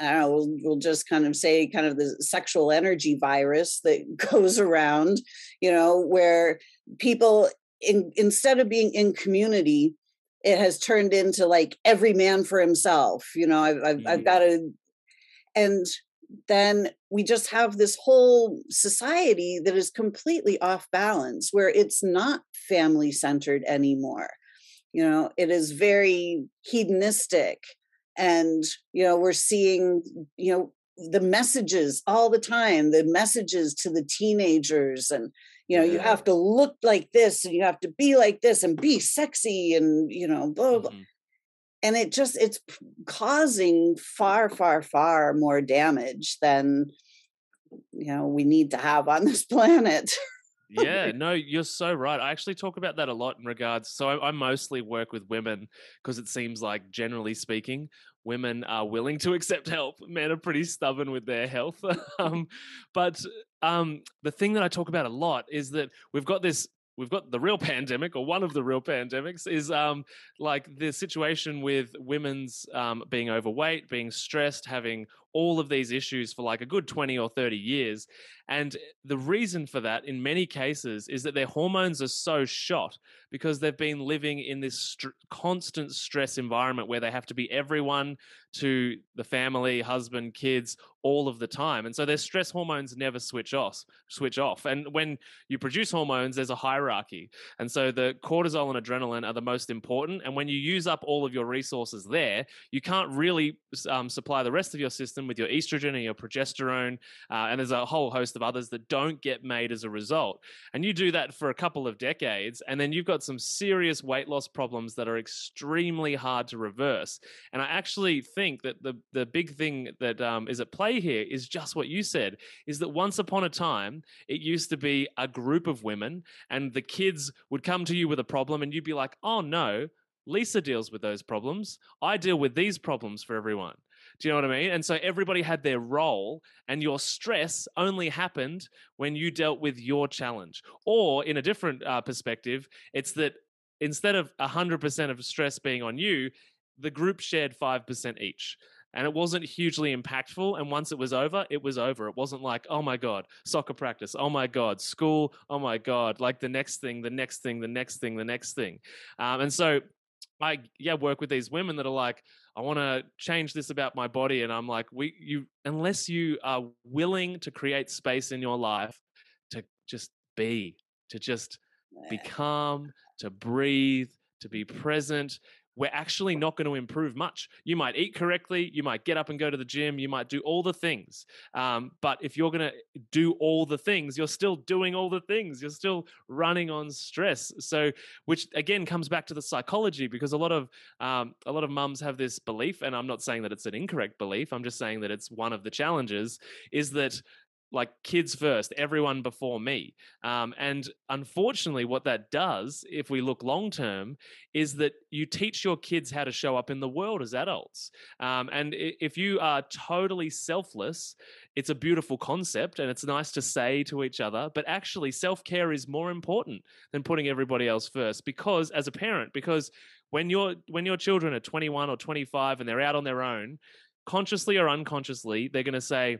I don't know, we'll, we'll, just kind of say kind of the sexual energy virus that goes around, you know, where people in, instead of being in community, it has turned into like every man for himself. You know, I've I've, I've got to, and then we just have this whole society that is completely off balance where it's not family centered anymore you know it is very hedonistic and you know we're seeing you know the messages all the time the messages to the teenagers and you know yeah. you have to look like this and you have to be like this and be sexy and you know blah blah mm-hmm. And it just it's causing far far far more damage than you know we need to have on this planet yeah, no, you're so right. I actually talk about that a lot in regards. So I, I mostly work with women because it seems like, generally speaking, women are willing to accept help. Men are pretty stubborn with their health. um, but um, the thing that I talk about a lot is that we've got this we've got the real pandemic or one of the real pandemics is um, like the situation with women's um, being overweight being stressed having all of these issues for like a good 20 or 30 years and the reason for that in many cases is that their hormones are so shot because they've been living in this st- constant stress environment where they have to be everyone to the family, husband, kids all of the time. And so their stress hormones never switch off, switch off. And when you produce hormones, there's a hierarchy. And so the cortisol and adrenaline are the most important. And when you use up all of your resources there, you can't really um, supply the rest of your system with your estrogen and your progesterone. Uh, and there's a whole host of others that don't get made as a result. And you do that for a couple of decades, and then you've got some serious weight loss problems that are extremely hard to reverse. And I actually think that the, the big thing that um, is at play here is just what you said is that once upon a time, it used to be a group of women, and the kids would come to you with a problem, and you'd be like, oh no. Lisa deals with those problems. I deal with these problems for everyone. Do you know what I mean? And so everybody had their role, and your stress only happened when you dealt with your challenge. Or in a different uh, perspective, it's that instead of 100% of stress being on you, the group shared 5% each. And it wasn't hugely impactful. And once it was over, it was over. It wasn't like, oh my God, soccer practice. Oh my God, school. Oh my God, like the next thing, the next thing, the next thing, the next thing. Um, and so I, yeah, work with these women that are like, I want to change this about my body. And I'm like, we, you, unless you are willing to create space in your life to just be, to just be calm, to breathe, to be present, we're actually not going to improve much. You might eat correctly, you might get up and go to the gym, you might do all the things. Um, but if you're going to do all the things, you're still doing all the things. You're still running on stress. So, which again comes back to the psychology because a lot of um, a lot of mums have this belief, and I'm not saying that it's an incorrect belief. I'm just saying that it's one of the challenges is that like kids first, everyone before me. Um, and unfortunately, what that does, if we look long term, is that you teach your kids how to show up in the world as adults. Um, and if you are totally selfless, it's a beautiful concept and it's nice to say to each other, but actually, self care is more important than putting everybody else first because, as a parent, because when your when your children are 21 or 25 and they're out on their own consciously or unconsciously they're going to say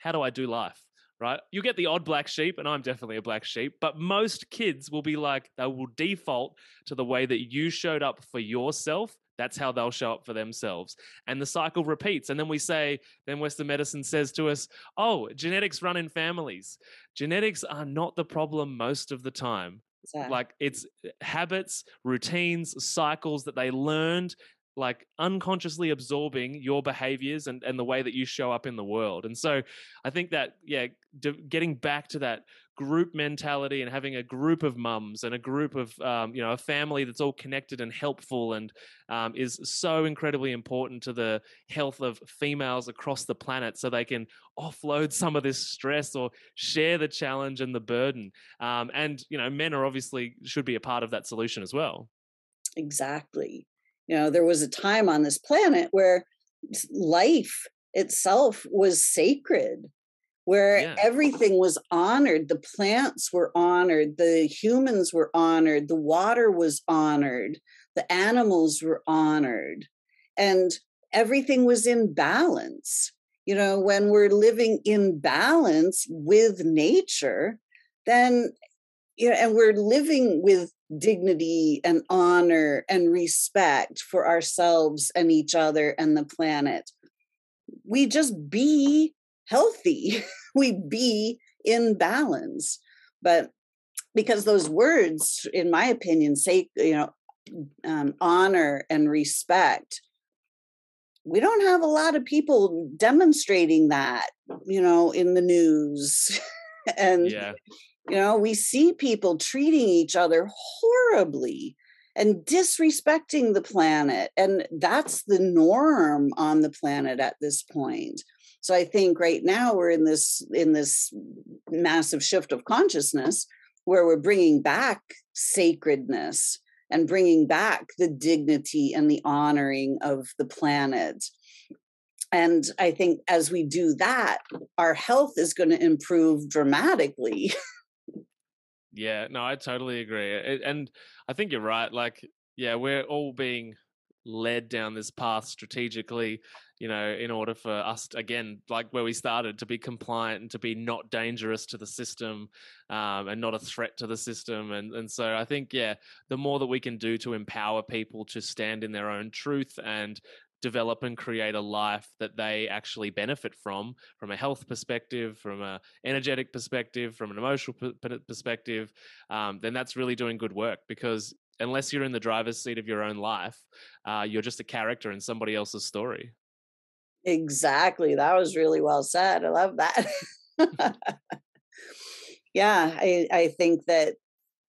how do i do life right? You get the odd black sheep, and I'm definitely a black sheep, but most kids will be like, they will default to the way that you showed up for yourself. That's how they'll show up for themselves. And the cycle repeats. And then we say, then Western medicine says to us, oh, genetics run in families. Genetics are not the problem most of the time. Like it's eh, habits, routines, cycles that they learned like unconsciously absorbing your behaviors and, and the way that you show up in the world. And so I think that, yeah, d- getting back to that group mentality and having a group of mums and a group of, um, you know, a family that's all connected and helpful and um, is so incredibly important to the health of females across the planet so they can offload some of this stress or share the challenge and the burden. Um, and, you know, men are obviously should be a part of that solution as well. Exactly you know there was a time on this planet where life itself was sacred where yeah. everything was honored the plants were honored the humans were honored the water was honored the animals were honored and everything was in balance you know when we're living in balance with nature then you know and we're living with dignity and honor and respect for ourselves and each other and the planet. We just be healthy, we be in balance. But because those words, in my opinion, say, you know, um, honor and respect, we don't have a lot of people demonstrating that, you know, in the news. and, yeah. You know, we see people treating each other horribly and disrespecting the planet. And that's the norm on the planet at this point. So I think right now we're in this in this massive shift of consciousness where we're bringing back sacredness and bringing back the dignity and the honoring of the planet. And I think as we do that, our health is going to improve dramatically. yeah, no, I totally agree. And I think you're right. Like, yeah, we're all being led down this path strategically you know in order for us to, again like where we started to be compliant and to be not dangerous to the system um, and not a threat to the system and and so i think yeah the more that we can do to empower people to stand in their own truth and develop and create a life that they actually benefit from from a health perspective from a energetic perspective from an emotional perspective um, then that's really doing good work because unless you're in the driver's seat of your own life, uh, you're just a character in somebody else's story. Exactly. That was really well said. I love that. yeah, I, I think that,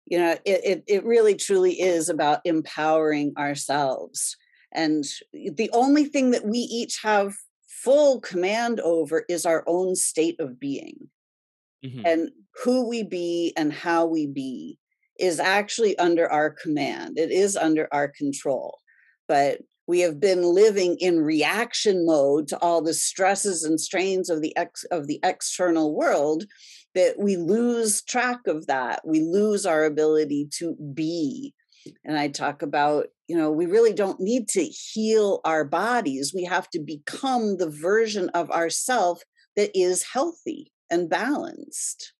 you know, it, it, it really truly is about empowering ourselves. And the only thing that we each have full command over is our own state of being mm-hmm. and who we be and how we be is actually under our command, it is under our control. But we have been living in reaction mode to all the stresses and strains of the ex, of the external world that we lose track of that we lose our ability to be and i talk about you know we really don't need to heal our bodies we have to become the version of ourself that is healthy and balanced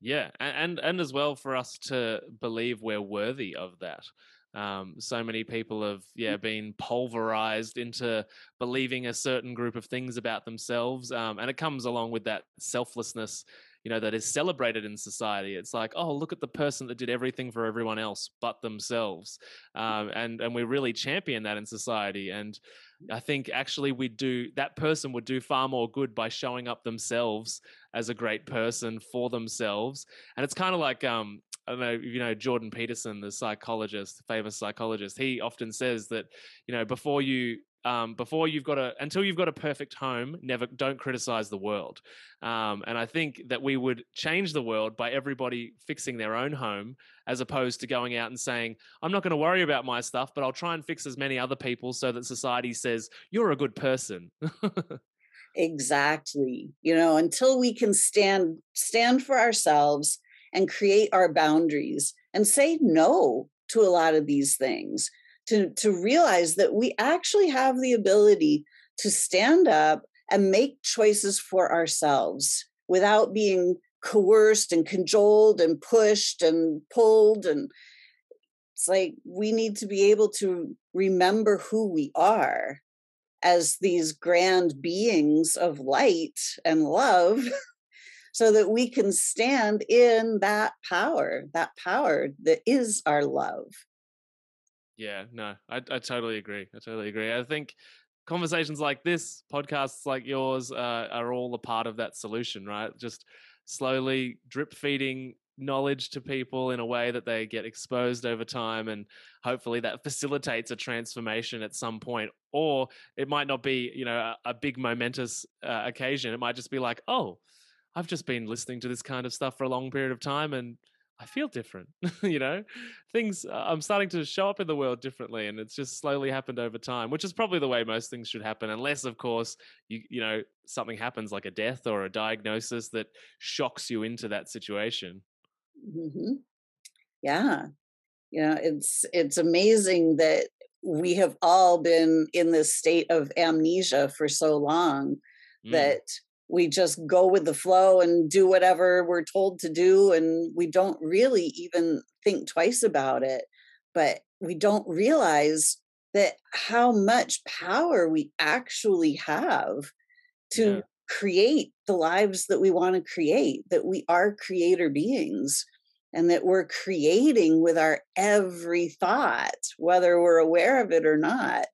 yeah, and and as well for us to believe we're worthy of that. Um, so many people have yeah mm. been pulverized into believing a certain group of things about themselves, um, and it comes along with that selflessness you know that is celebrated in society it's like oh look at the person that did everything for everyone else but themselves um, and and we really champion that in society and I think actually we do that person would do far more good by showing up themselves as a great person for themselves. And it's kind of like um I don't know you know Jordan Peterson, the psychologist, famous psychologist. He often says that you know before you um, before you've got a until you've got a perfect home never don't criticize the world. Um, and i think that we would change the world by everybody fixing their own home as opposed to going out and saying i'm not going to worry about my stuff but i'll try and fix as many other people so that society says you're a good person exactly. You know until we can stand stand for ourselves and create our boundaries and say no to a lot of these things to to realize that we actually have the ability to stand up and make choices for ourselves without being coerced and cajoled and pushed and pulled and it's like we need to be able to remember who we are as these grand beings of light and love so that we can stand in that power that power that is our love yeah, no, I, I totally agree. I totally agree. I think conversations like this, podcasts like yours, uh, are all a part of that solution, right? Just slowly drip feeding knowledge to people in a way that they get exposed over time and hopefully that facilitates a transformation at some point or it might not be you know a, a big momentous uh, occasion it might just be like oh i've just been listening to this kind of stuff for a long period of time and I feel different. you know, things uh, I'm starting to show up in the world differently, and it's just slowly happened over time, which is probably the way most things should happen, unless, of course, you you know something happens like a death or a diagnosis that shocks you into that situation. Mm-hmm. Yeah, you know, it's it's amazing that we have all been in this state of amnesia for so long mm. that we just go with the flow and do whatever we're told to do and we don't really even think twice about it but we don't realize that how much power we actually have to yeah. create the lives that we want to create that we are creator beings and that we're creating with our every thought whether we're aware of it or not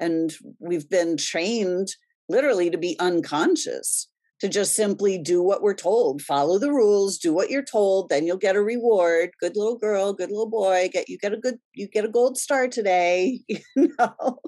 And we've been trained literally to be unconscious, to just simply do what we're told, follow the rules, do what you're told, then you'll get a reward. Good little girl, good little boy, get you get a good you get a gold star today, you know.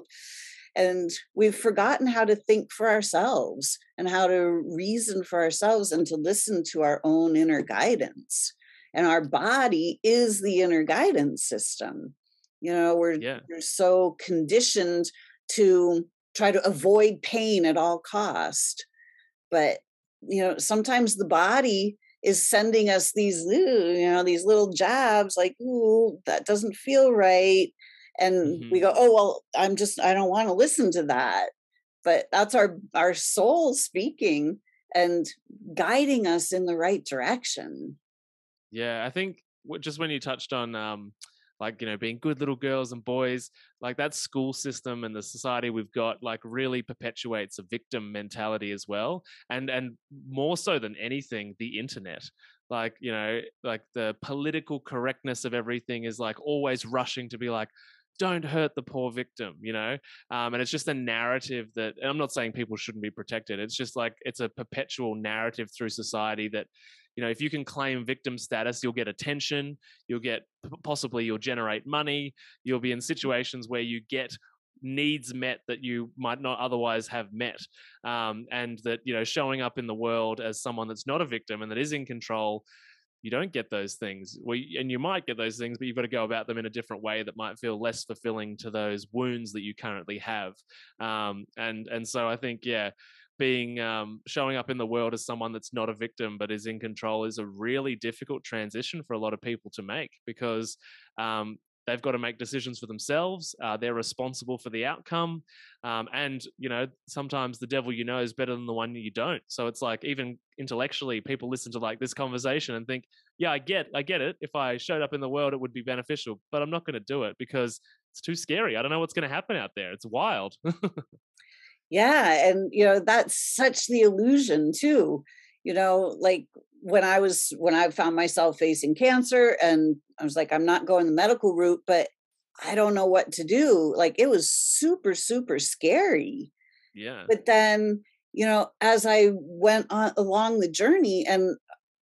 And we've forgotten how to think for ourselves and how to reason for ourselves and to listen to our own inner guidance. And our body is the inner guidance system. You know, we're, yeah. we're so conditioned to try to avoid pain at all cost. But, you know, sometimes the body is sending us these, you know, these little jabs like, ooh, that doesn't feel right and mm-hmm. we go oh well i'm just i don't want to listen to that but that's our our soul speaking and guiding us in the right direction yeah i think just when you touched on um like you know being good little girls and boys like that school system and the society we've got like really perpetuates a victim mentality as well and and more so than anything the internet like you know like the political correctness of everything is like always rushing to be like don't hurt the poor victim, you know? Um, and it's just a narrative that, I'm not saying people shouldn't be protected. It's just like, it's a perpetual narrative through society that, you know, if you can claim victim status, you'll get attention, you'll get, possibly you'll generate money, you'll be in situations where you get needs met that you might not otherwise have met um, and that you know showing up in the world as someone that's not a victim and that is in control you don't get those things. and you might get those things, but you've got to go about them in a different way that might feel less fulfilling to those wounds that you currently have. Um, and and so I think yeah, being um, showing up in the world as someone that's not a victim but is in control is a really difficult transition for a lot of people to make because um, they've got to make decisions for themselves uh, they're responsible for the outcome um, and you know sometimes the devil you know is better than the one you don't. So it's like even intellectually people listen to like this conversation and think yeah i get i get it. If i showed up in the world it would be beneficial but i'm not going to do it because it's too scary. I don't know what's going to happen out there. It's wild yeah and you know that's such the illusion too you know like when I was when I found myself facing cancer and I was like, I'm not going the medical route, but I don't know what to do. Like it was super, super scary. Yeah. But then, you know, as I went on along the journey and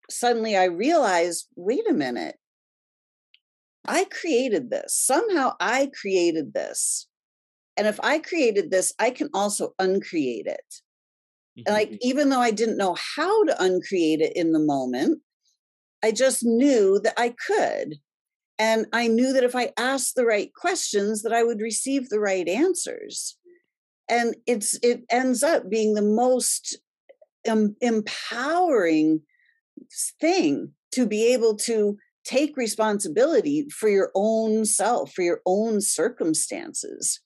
suddenly I realized, wait a minute. I created this. Somehow I created this. And if I created this, I can also uncreate it. Mm-hmm. Like, even though I didn't know how to uncreate it in the moment, I just knew that I could. And I knew that if I asked the right questions, that I would receive the right answers. And it's it ends up being the most um, empowering thing to be able to take responsibility for your own self, for your own circumstances.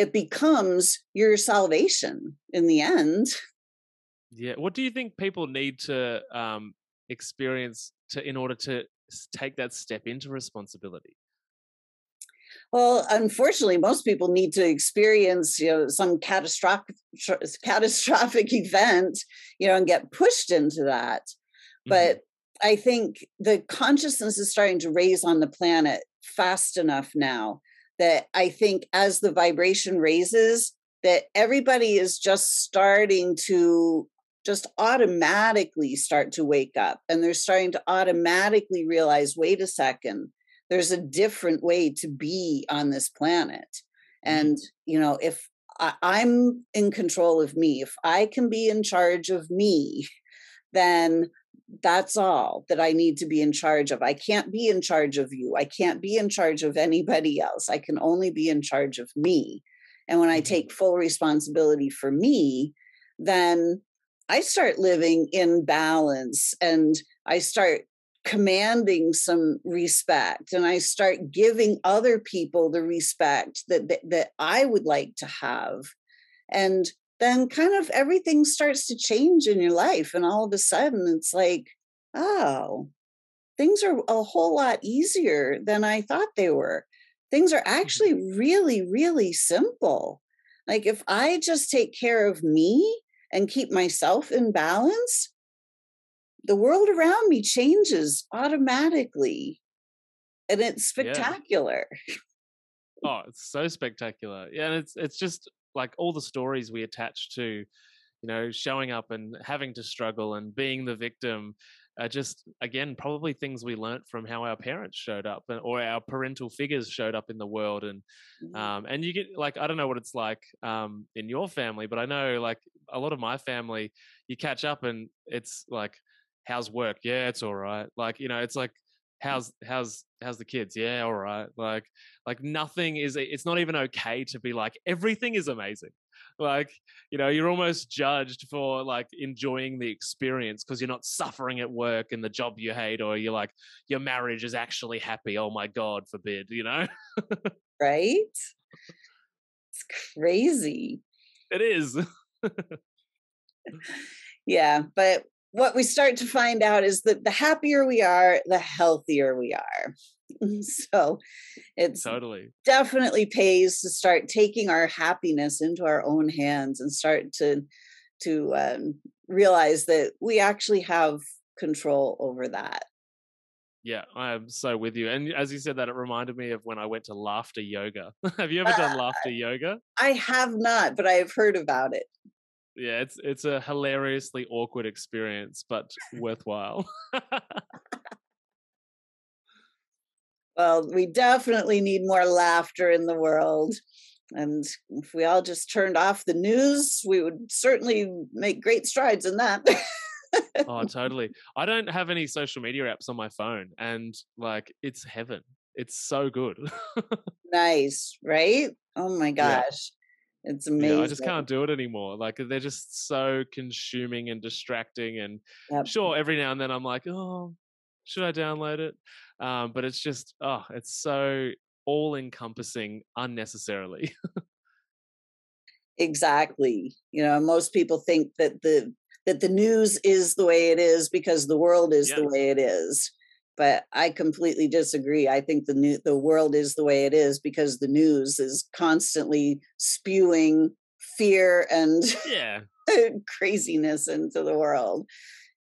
It becomes your salvation in the end. Yeah. What do you think people need to um, experience to in order to take that step into responsibility? Well, unfortunately, most people need to experience, you know, some catastrophic catastrophic event, you know, and get pushed into that. Mm-hmm. But I think the consciousness is starting to raise on the planet fast enough now that I think as the vibration raises, that everybody is just starting to just automatically start to wake up and they're starting to automatically realize wait a second there's a different way to be on this planet mm-hmm. and you know if I, i'm in control of me if i can be in charge of me then that's all that I need to be in charge of. I can't be in charge of you. I can't be in charge of anybody else. I can only be in charge of me. And when I mm-hmm. take full responsibility for me, then I start living in balance and I start commanding some respect and I start giving other people the respect that, that, that I would like to have. And then kind of everything starts to change in your life. And all of a sudden it's like, oh, things are a whole lot easier than I thought they were. Things are mm-hmm. actually really, really simple. Like if I just take care of me and keep myself in balance, the world around me changes automatically. And it's spectacular. Yeah. Oh, it's so spectacular. Yeah, and it's it's just like all the stories we attach to you know showing up and having to struggle and being the victim are just again probably things we learnt from how our parents showed up or our parental figures showed up in the world and mm-hmm. um, and you get like i don't know what it's like um, in your family but i know like a lot of my family you catch up and it's like how's work yeah it's all right like you know it's like how's how's how's the kids? Yeah all right. Like like nothing is it's not even okay to be like everything is amazing. Like you know you're almost judged for like enjoying the experience because you're not suffering at work and the job you hate or you're like your marriage is actually happy. Oh my god forbid you know? Right? It's crazy. It is. Yeah but what we start to find out is that the happier we are, the healthier we are. so it's totally definitely pays to start taking our happiness into our own hands and start to to um, realize that we actually have control over that. Yeah, I'm so with you. And as you said that, it reminded me of when I went to laughter yoga. have you ever done uh, laughter yoga? I have not, but I have heard about it yeah, it's it's a hilariously awkward experience, but worthwhile. well, we definitely need more laughter in the world. And if we all just turned off the news, we would certainly make great strides in that. oh, totally. I don't have any social media apps on my phone, and like it's heaven. It's so good. nice, right? Oh my gosh. It's amazing. Yeah, I just can't do it anymore. Like they're just so consuming and distracting. And yep. sure, every now and then I'm like, oh, should I download it? Um, but it's just, oh, it's so all encompassing unnecessarily. exactly. You know, most people think that the that the news is the way it is because the world is the way it is but I completely disagree. I think the new the world is the way it is because the news is constantly spewing fear and yeah craziness into the world.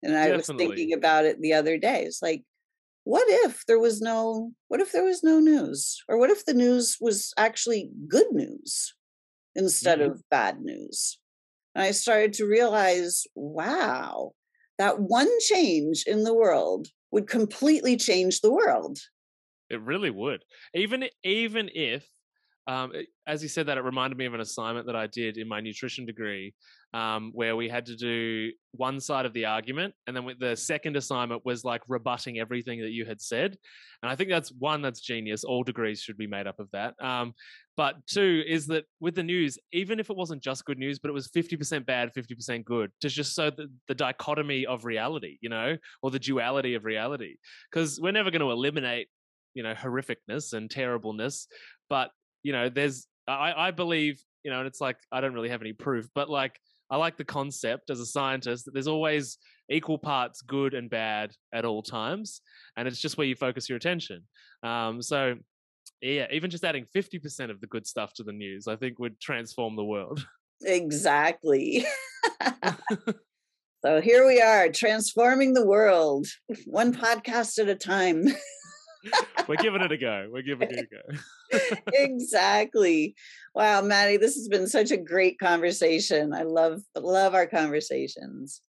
And I Definitely. was thinking about it the other day. It's like, what if there was no what if there was no news? Or what if the news was actually good news instead mm-hmm. of bad news? And I started to realize, wow, that one change in the world would completely change the world. It really would. Even even if um, as you said that, it reminded me of an assignment that I did in my nutrition degree, um, where we had to do one side of the argument, and then the second assignment was like rebutting everything that you had said. And I think that's one that's genius. All degrees should be made up of that. Um, but two is that with the news, even if it wasn't just good news, but it was fifty percent bad, fifty percent good, to just show the, the dichotomy of reality, you know, or the duality of reality, because we're never going to eliminate you know horrificness and terribleness but you know, there's I, I believe, you know, and it's like I don't really have any proof, but like I like the concept as a scientist that there's always equal parts good and bad at all times, and it's just where you focus your attention. Um, so, yeah, even just adding 50% of the good stuff to the news, I think would transform the world. Exactly. so here we are, transforming the world, one podcast at a time. We're giving it a go. We're giving it a go. exactly. Wow, Matty, this has been such a great conversation. I love love our conversations.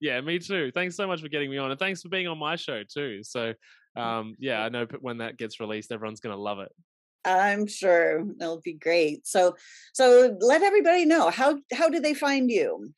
Yeah, me too. Thanks so much for getting me on, and thanks for being on my show too. So. Um, yeah, I know when that gets released, everyone's going to love it. I'm sure it'll be great. So, so let everybody know how how do they find you?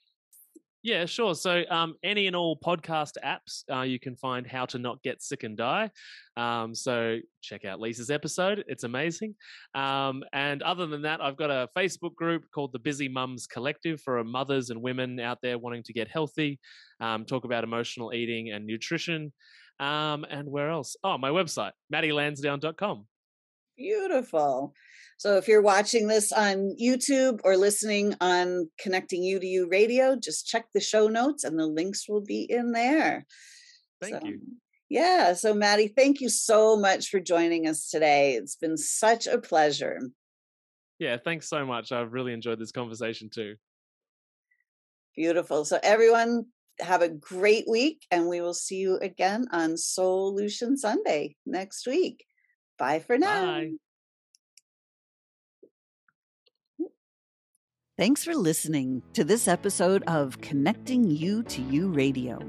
Yeah, sure. So, um, any and all podcast apps, uh, you can find How to Not Get Sick and Die. Um, so, check out Lisa's episode. It's amazing. Um, and other than that, I've got a Facebook group called the Busy Mums Collective for mothers and women out there wanting to get healthy, um, talk about emotional eating and nutrition. Um, and where else? Oh, my website, mattylansdown.com. Beautiful. So if you're watching this on YouTube or listening on Connecting You to You Radio, just check the show notes and the links will be in there. Thank so, you. Yeah. So, Matty, thank you so much for joining us today. It's been such a pleasure. Yeah, thanks so much. I've really enjoyed this conversation too. Beautiful. So, everyone, have a great week, and we will see you again on SOULution Sunday next week. Bye for now. Bye. Thanks for listening to this episode of Connecting You to You Radio.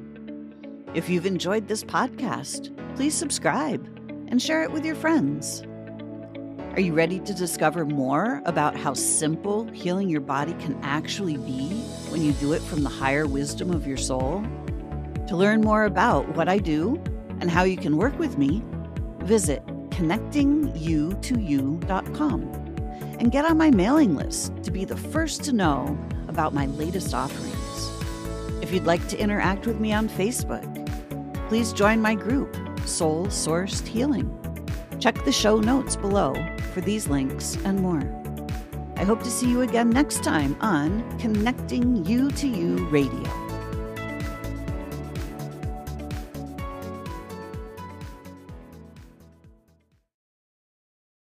If you've enjoyed this podcast, please subscribe and share it with your friends. Are you ready to discover more about how simple healing your body can actually be when you do it from the higher wisdom of your soul? To learn more about what I do and how you can work with me, visit connectingyoutoyou.com and get on my mailing list to be the first to know about my latest offerings. If you'd like to interact with me on Facebook, please join my group, Soul Sourced Healing. Check the show notes below for these links and more. I hope to see you again next time on Connecting You to You Radio.